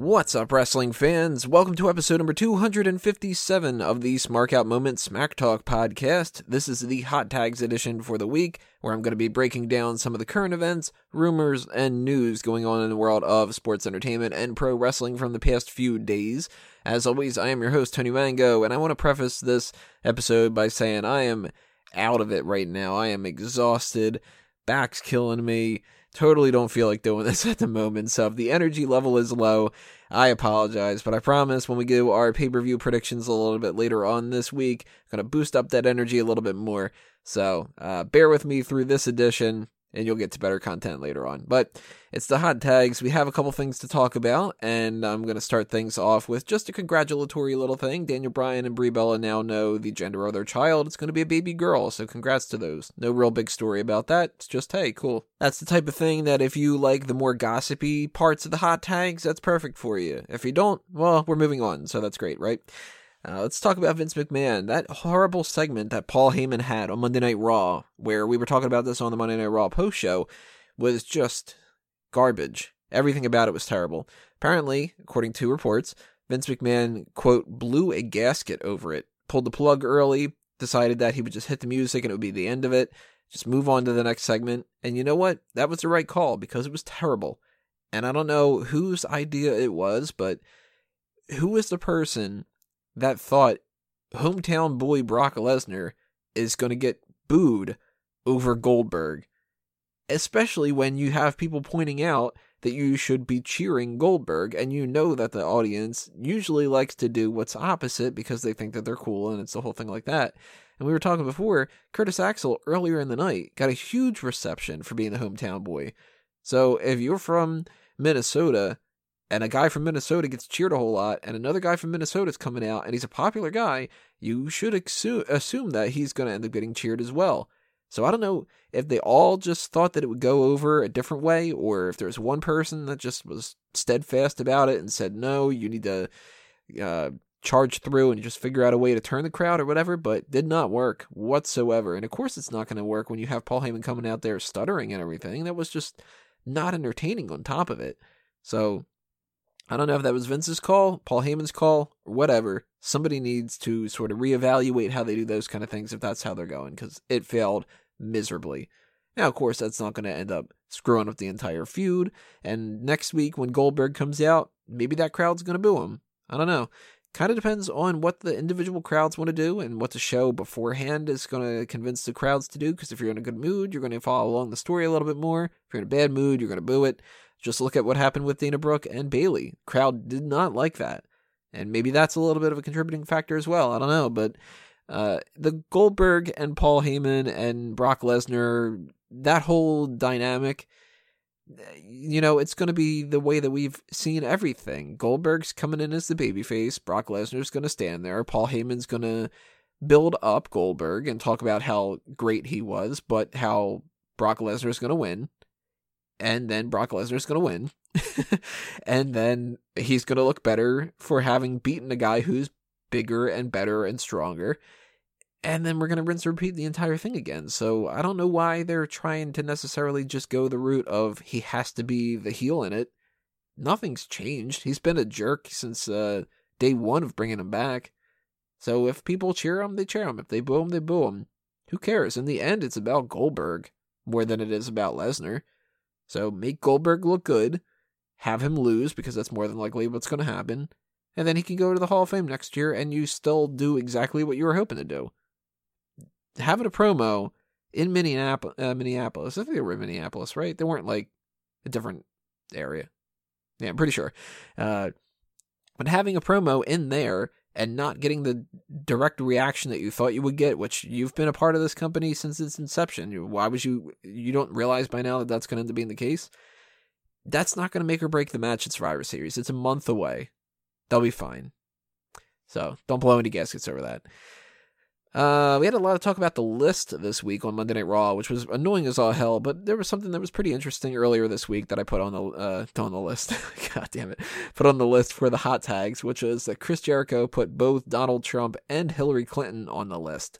What's up, wrestling fans? Welcome to episode number 257 of the Smark Out Moment Smack Talk podcast. This is the Hot Tags edition for the week, where I'm going to be breaking down some of the current events, rumors, and news going on in the world of sports entertainment and pro wrestling from the past few days. As always, I am your host, Tony Mango, and I want to preface this episode by saying I am out of it right now. I am exhausted, back's killing me totally don't feel like doing this at the moment. So if the energy level is low, I apologize. But I promise when we do our pay per view predictions a little bit later on this week, I'm going to boost up that energy a little bit more. So uh, bear with me through this edition and you'll get to better content later on. But it's the hot tags. We have a couple things to talk about, and I'm going to start things off with just a congratulatory little thing. Daniel Bryan and Brie Bella now know the gender of their child. It's going to be a baby girl, so congrats to those. No real big story about that. It's just, hey, cool. That's the type of thing that if you like the more gossipy parts of the hot tags, that's perfect for you. If you don't, well, we're moving on, so that's great, right? Uh, let's talk about Vince McMahon. That horrible segment that Paul Heyman had on Monday Night Raw, where we were talking about this on the Monday Night Raw post show, was just garbage. Everything about it was terrible. Apparently, according to reports, Vince McMahon, quote, blew a gasket over it, pulled the plug early, decided that he would just hit the music and it would be the end of it, just move on to the next segment. And you know what? That was the right call because it was terrible. And I don't know whose idea it was, but who was the person that thought hometown boy Brock Lesnar is going to get booed over Goldberg, especially when you have people pointing out that you should be cheering Goldberg, and you know that the audience usually likes to do what's opposite because they think that they're cool and it's the whole thing like that. And we were talking before, Curtis Axel earlier in the night got a huge reception for being the hometown boy. So if you're from Minnesota and a guy from Minnesota gets cheered a whole lot, and another guy from Minnesota is coming out, and he's a popular guy, you should assume that he's going to end up getting cheered as well. So I don't know if they all just thought that it would go over a different way, or if there's one person that just was steadfast about it and said, no, you need to uh, charge through and just figure out a way to turn the crowd or whatever, but did not work whatsoever. And of course, it's not going to work when you have Paul Heyman coming out there stuttering and everything. That was just not entertaining on top of it. So I don't know if that was Vince's call, Paul Heyman's call, or whatever. Somebody needs to sort of reevaluate how they do those kind of things if that's how they're going, because it failed miserably. Now, of course, that's not going to end up screwing up the entire feud. And next week, when Goldberg comes out, maybe that crowd's going to boo him. I don't know. Kind of depends on what the individual crowds want to do and what the show beforehand is going to convince the crowds to do. Because if you're in a good mood, you're going to follow along the story a little bit more. If you're in a bad mood, you're going to boo it. Just look at what happened with Dana Brooke and Bayley. Crowd did not like that. And maybe that's a little bit of a contributing factor as well. I don't know, but uh, the Goldberg and Paul Heyman and Brock Lesnar, that whole dynamic, you know, it's going to be the way that we've seen everything. Goldberg's coming in as the babyface. Brock Lesnar's going to stand there. Paul Heyman's going to build up Goldberg and talk about how great he was, but how Brock Lesnar's going to win and then Brock Lesnar's going to win. and then he's going to look better for having beaten a guy who's bigger and better and stronger. And then we're going to rinse and repeat the entire thing again. So I don't know why they're trying to necessarily just go the route of he has to be the heel in it. Nothing's changed. He's been a jerk since uh, day one of bringing him back. So if people cheer him, they cheer him. If they boo him, they boo him. Who cares? In the end, it's about Goldberg more than it is about Lesnar. So make Goldberg look good, have him lose because that's more than likely what's going to happen, and then he can go to the Hall of Fame next year and you still do exactly what you were hoping to do. Having a promo in Minneapolis, uh, Minneapolis, I think they were in Minneapolis, right? They weren't like a different area. Yeah, I'm pretty sure. Uh, but having a promo in there and not getting the direct reaction that you thought you would get, which you've been a part of this company since its inception. Why would you? You don't realize by now that that's going to end up being the case. That's not going to make or break the match at Survivor Series. It's a month away. They'll be fine. So don't blow any gaskets over that. Uh, we had a lot of talk about the list this week on Monday Night Raw, which was annoying as all hell. But there was something that was pretty interesting earlier this week that I put on the uh on the list. God damn it, put on the list for the hot tags, which was that Chris Jericho put both Donald Trump and Hillary Clinton on the list.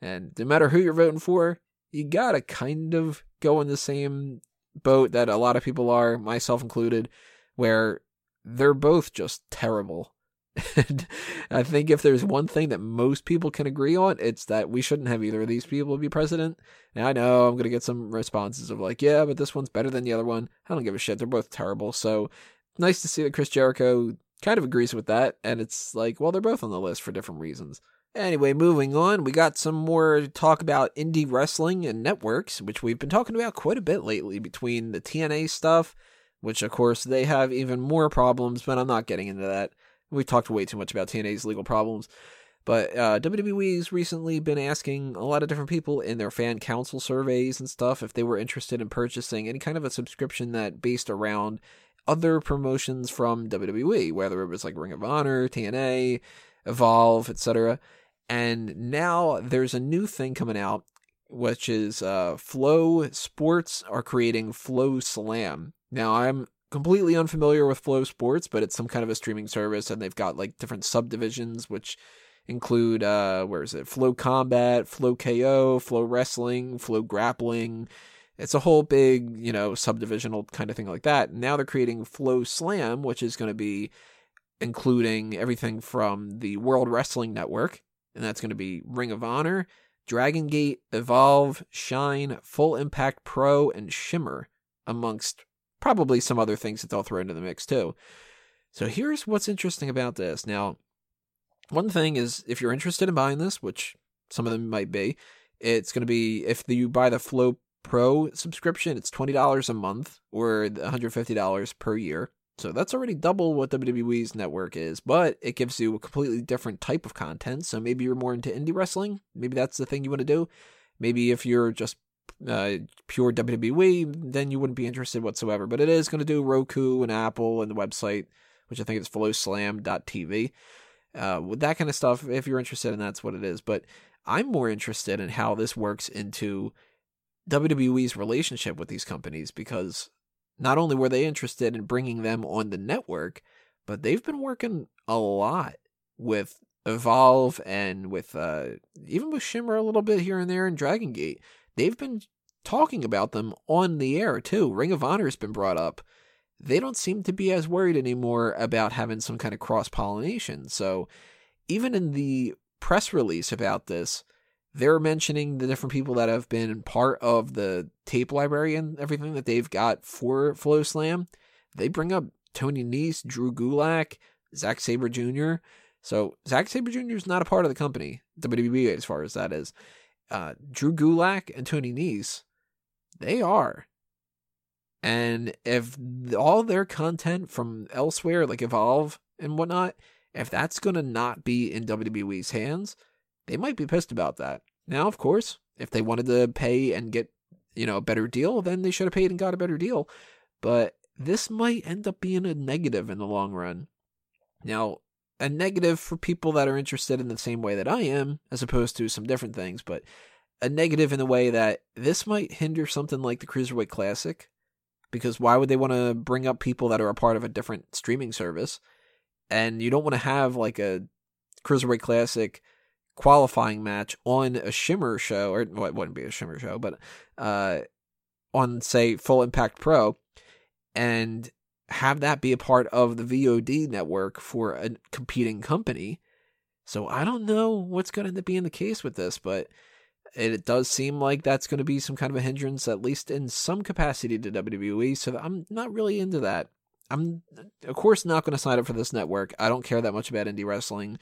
And no matter who you're voting for, you gotta kind of go in the same boat that a lot of people are, myself included, where they're both just terrible. And I think if there's one thing that most people can agree on, it's that we shouldn't have either of these people be president. Now I know I'm gonna get some responses of like, yeah, but this one's better than the other one. I don't give a shit. They're both terrible. So nice to see that Chris Jericho kind of agrees with that, and it's like, well, they're both on the list for different reasons. Anyway, moving on, we got some more talk about indie wrestling and networks, which we've been talking about quite a bit lately between the TNA stuff, which of course they have even more problems, but I'm not getting into that. We talked way too much about TNA's legal problems. But uh, WWE's recently been asking a lot of different people in their fan council surveys and stuff if they were interested in purchasing any kind of a subscription that based around other promotions from WWE, whether it was like Ring of Honor, TNA, Evolve, etc. And now there's a new thing coming out, which is uh, Flow Sports are creating Flow Slam. Now I'm completely unfamiliar with Flow Sports, but it's some kind of a streaming service, and they've got like different subdivisions, which include uh, where is it? Flow Combat, Flow KO, Flow Wrestling, Flow Grappling. It's a whole big, you know, subdivisional kind of thing like that. Now they're creating Flow Slam, which is going to be including everything from the World Wrestling Network, and that's going to be Ring of Honor, Dragon Gate, Evolve, Shine, Full Impact Pro, and Shimmer, amongst probably some other things that they'll throw into the mix too. So here's what's interesting about this. Now, one thing is if you're interested in buying this, which some of them might be, it's going to be if you buy the Flow Pro subscription, it's $20 a month or $150 per year. So that's already double what WWE's network is, but it gives you a completely different type of content. So maybe you're more into indie wrestling. Maybe that's the thing you want to do. Maybe if you're just uh, pure WWE, then you wouldn't be interested whatsoever. But it is going to do Roku and Apple and the website, which I think is flowslam.tv. Uh, with that kind of stuff, if you're interested in that's what it is. But I'm more interested in how this works into WWE's relationship with these companies because not only were they interested in bringing them on the network, but they've been working a lot with Evolve and with uh, even with Shimmer a little bit here and there in Dragon Gate. They've been talking about them on the air too. Ring of Honor has been brought up. They don't seem to be as worried anymore about having some kind of cross pollination. So even in the press release about this, they're mentioning the different people that have been part of the tape library and everything that they've got for Flow Slam. They bring up Tony Nese, Drew Gulak, Zack Sabre Jr. So Zack Sabre Jr. is not a part of the company, WWE as far as that is. Uh, Drew Gulak and Tony Nese, they are. And if all their content from elsewhere, like Evolve and whatnot, if that's going to not be in WWE's hands, they might be pissed about that. Now, of course, if they wanted to pay and get, you know, a better deal, then they should have paid and got a better deal. But this might end up being a negative in the long run. Now, a negative for people that are interested in the same way that I am, as opposed to some different things, but a negative in the way that this might hinder something like the Cruiserweight Classic. Because why would they want to bring up people that are a part of a different streaming service? And you don't want to have like a Cruiserweight Classic qualifying match on a Shimmer show, or well, it wouldn't be a Shimmer show, but uh, on say Full Impact Pro, and have that be a part of the VOD network for a competing company. So I don't know what's going to end up being the case with this, but it does seem like that's going to be some kind of a hindrance, at least in some capacity to WWE. So I'm not really into that. I'm, of course, not going to sign up for this network. I don't care that much about indie wrestling.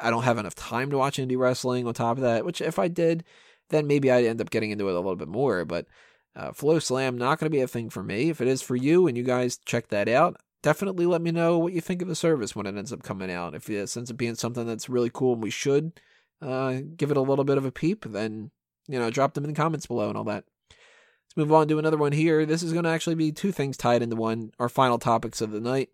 I don't have enough time to watch indie wrestling on top of that, which if I did, then maybe I'd end up getting into it a little bit more. But uh, Flow Slam, not going to be a thing for me. If it is for you and you guys check that out, definitely let me know what you think of the service when it ends up coming out. If it ends up being something that's really cool and we should uh, give it a little bit of a peep, then, you know, drop them in the comments below and all that. Let's move on to another one here. This is going to actually be two things tied into one, our final topics of the night.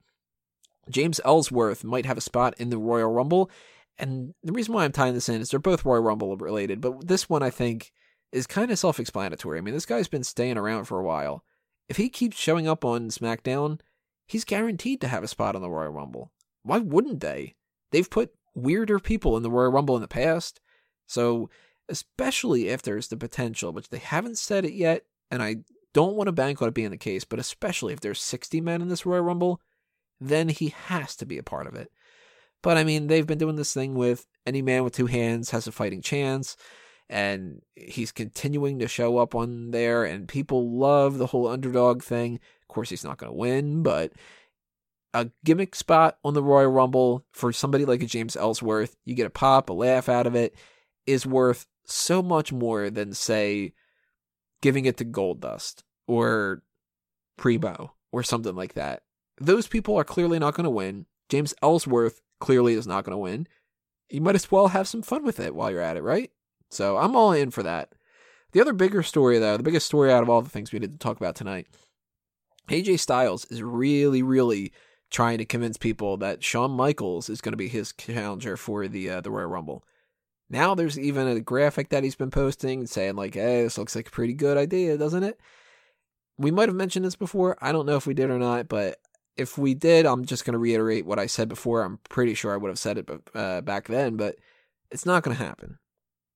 James Ellsworth might have a spot in the Royal Rumble, and the reason why I'm tying this in is they're both Royal Rumble related, but this one I think is kind of self explanatory. I mean, this guy's been staying around for a while. If he keeps showing up on SmackDown, he's guaranteed to have a spot on the Royal Rumble. Why wouldn't they? They've put weirder people in the Royal Rumble in the past. So, especially if there's the potential, which they haven't said it yet, and I don't want to bank on it being the case, but especially if there's 60 men in this Royal Rumble, then he has to be a part of it. But I mean, they've been doing this thing with any man with two hands has a fighting chance, and he's continuing to show up on there, and people love the whole underdog thing. Of course, he's not going to win, but a gimmick spot on the Royal Rumble for somebody like a James Ellsworth, you get a pop, a laugh out of it, is worth so much more than, say, giving it to Goldust or Primo or something like that. Those people are clearly not going to win. James Ellsworth clearly is not going to win. You might as well have some fun with it while you're at it, right? So I'm all in for that. The other bigger story, though, the biggest story out of all the things we need to talk about tonight, AJ Styles is really, really trying to convince people that Shawn Michaels is going to be his challenger for the uh, the Royal Rumble. Now there's even a graphic that he's been posting saying like, "Hey, this looks like a pretty good idea, doesn't it?" We might have mentioned this before. I don't know if we did or not, but if we did, I'm just going to reiterate what I said before. I'm pretty sure I would have said it uh, back then, but it's not going to happen.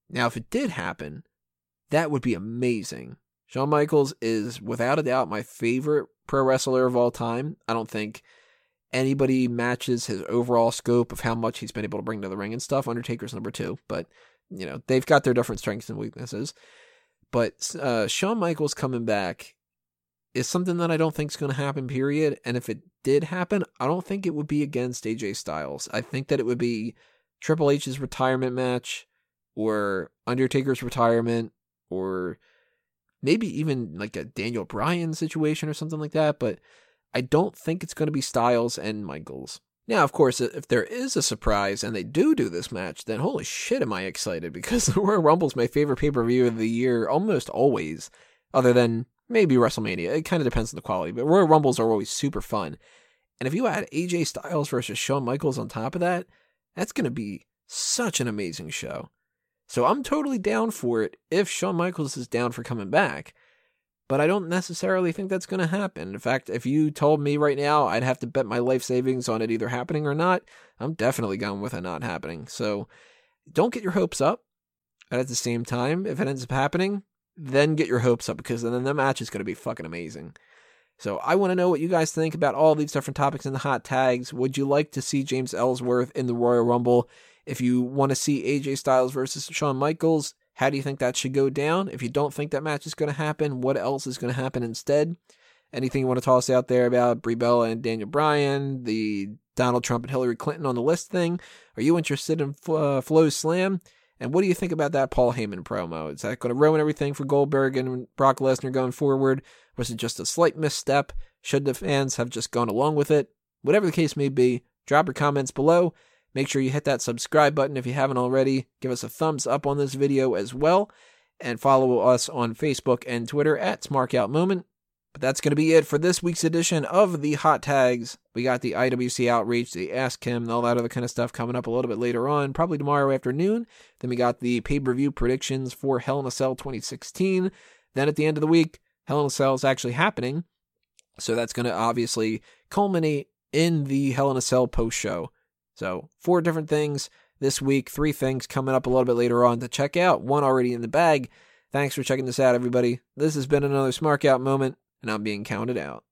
Now, if it did happen, that would be amazing. Shawn Michaels is without a doubt my favorite pro wrestler of all time. I don't think anybody matches his overall scope of how much he's been able to bring to the ring and stuff. Undertaker's number two, but you know they've got their different strengths and weaknesses. But uh, Shawn Michaels coming back is something that I don't think is going to happen, period. And if it did happen, I don't think it would be against AJ Styles. I think that it would be Triple H's retirement match or Undertaker's retirement or maybe even like a Daniel Bryan situation or something like that. But I don't think it's going to be Styles and Michaels. Now, of course, if there is a surprise and they do do this match, then holy shit, am I excited because the Royal Rumble's my favorite pay per view of the year almost always, other than maybe WrestleMania. It kind of depends on the quality, but Royal Rumbles are always super fun. And if you add AJ Styles versus Shawn Michaels on top of that, that's going to be such an amazing show. So I'm totally down for it if Shawn Michaels is down for coming back. But I don't necessarily think that's going to happen. In fact, if you told me right now I'd have to bet my life savings on it either happening or not, I'm definitely going with it not happening. So don't get your hopes up. And at the same time, if it ends up happening, then get your hopes up because then the match is going to be fucking amazing. So I want to know what you guys think about all these different topics in the hot tags. Would you like to see James Ellsworth in the Royal Rumble? If you want to see AJ Styles versus Shawn Michaels, how do you think that should go down? If you don't think that match is going to happen, what else is going to happen instead? Anything you want to toss out there about Brie Bella and Daniel Bryan, the Donald Trump and Hillary Clinton on the list thing? Are you interested in uh, Slam? And what do you think about that Paul Heyman promo? Is that going to ruin everything for Goldberg and Brock Lesnar going forward? Was it just a slight misstep? Should the fans have just gone along with it? Whatever the case may be, drop your comments below. Make sure you hit that subscribe button if you haven't already. Give us a thumbs up on this video as well. And follow us on Facebook and Twitter at SmarkOutMoment. But that's going to be it for this week's edition of the Hot Tags. We got the IWC Outreach, the Ask Him, and all that other kind of stuff coming up a little bit later on, probably tomorrow afternoon. Then we got the pay per view predictions for Hell in a Cell 2016. Then at the end of the week, Hell in a Cell is actually happening. So that's going to obviously culminate in the Hell in a Cell post show. So, four different things this week, three things coming up a little bit later on to check out, one already in the bag. Thanks for checking this out, everybody. This has been another Smark Out moment, and I'm being counted out.